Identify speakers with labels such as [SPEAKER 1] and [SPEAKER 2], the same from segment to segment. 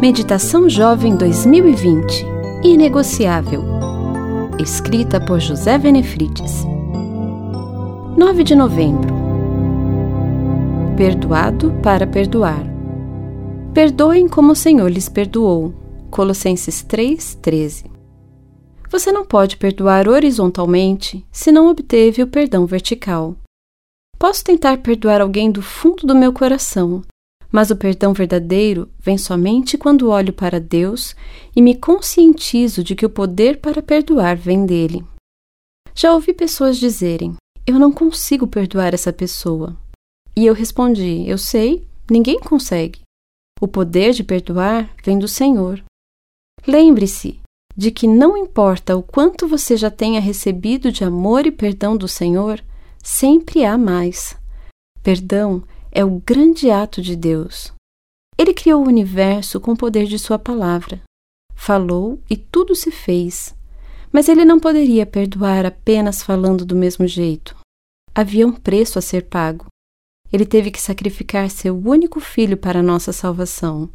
[SPEAKER 1] Meditação Jovem 2020 Inegociável. Escrita por José Venefrides. 9 de novembro. Perdoado para perdoar. Perdoem como o Senhor lhes perdoou. Colossenses 3:13. Você não pode perdoar horizontalmente se não obteve o perdão vertical. Posso tentar perdoar alguém do fundo do meu coração, mas o perdão verdadeiro vem somente quando olho para Deus e me conscientizo de que o poder para perdoar vem dele. Já ouvi pessoas dizerem: Eu não consigo perdoar essa pessoa. E eu respondi: Eu sei, ninguém consegue. O poder de perdoar vem do Senhor. Lembre-se de que não importa o quanto você já tenha recebido de amor e perdão do Senhor, sempre há mais. Perdão é o grande ato de Deus. Ele criou o universo com o poder de Sua palavra. Falou e tudo se fez. Mas ele não poderia perdoar apenas falando do mesmo jeito. Havia um preço a ser pago. Ele teve que sacrificar seu único filho para nossa salvação.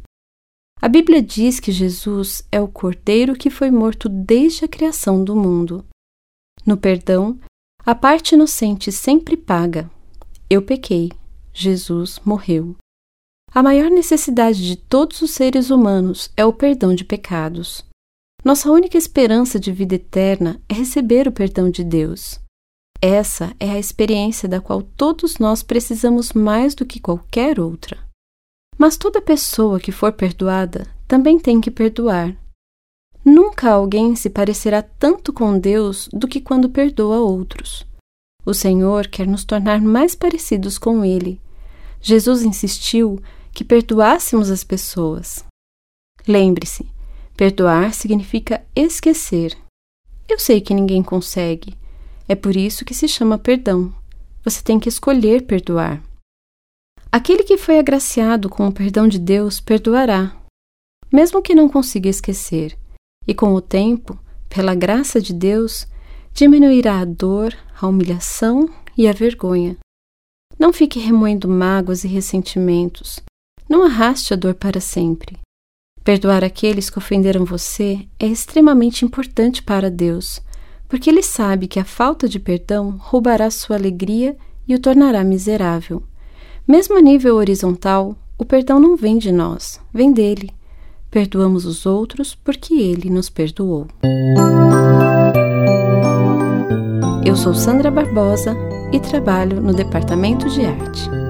[SPEAKER 1] A Bíblia diz que Jesus é o cordeiro que foi morto desde a criação do mundo. No perdão, a parte inocente sempre paga. Eu pequei, Jesus morreu. A maior necessidade de todos os seres humanos é o perdão de pecados. Nossa única esperança de vida eterna é receber o perdão de Deus. Essa é a experiência da qual todos nós precisamos mais do que qualquer outra. Mas toda pessoa que for perdoada também tem que perdoar. Nunca alguém se parecerá tanto com Deus do que quando perdoa outros. O Senhor quer nos tornar mais parecidos com Ele Jesus insistiu que perdoássemos as pessoas. Lembre-se, perdoar significa esquecer. Eu sei que ninguém consegue. É por isso que se chama perdão. Você tem que escolher perdoar. Aquele que foi agraciado com o perdão de Deus perdoará, mesmo que não consiga esquecer, e com o tempo, pela graça de Deus, diminuirá a dor, a humilhação e a vergonha. Não fique remoendo mágoas e ressentimentos. Não arraste a dor para sempre. Perdoar aqueles que ofenderam você é extremamente importante para Deus, porque Ele sabe que a falta de perdão roubará sua alegria e o tornará miserável. Mesmo a nível horizontal, o perdão não vem de nós, vem dele. Perdoamos os outros porque ele nos perdoou. Eu sou Sandra Barbosa e trabalho no Departamento de Arte.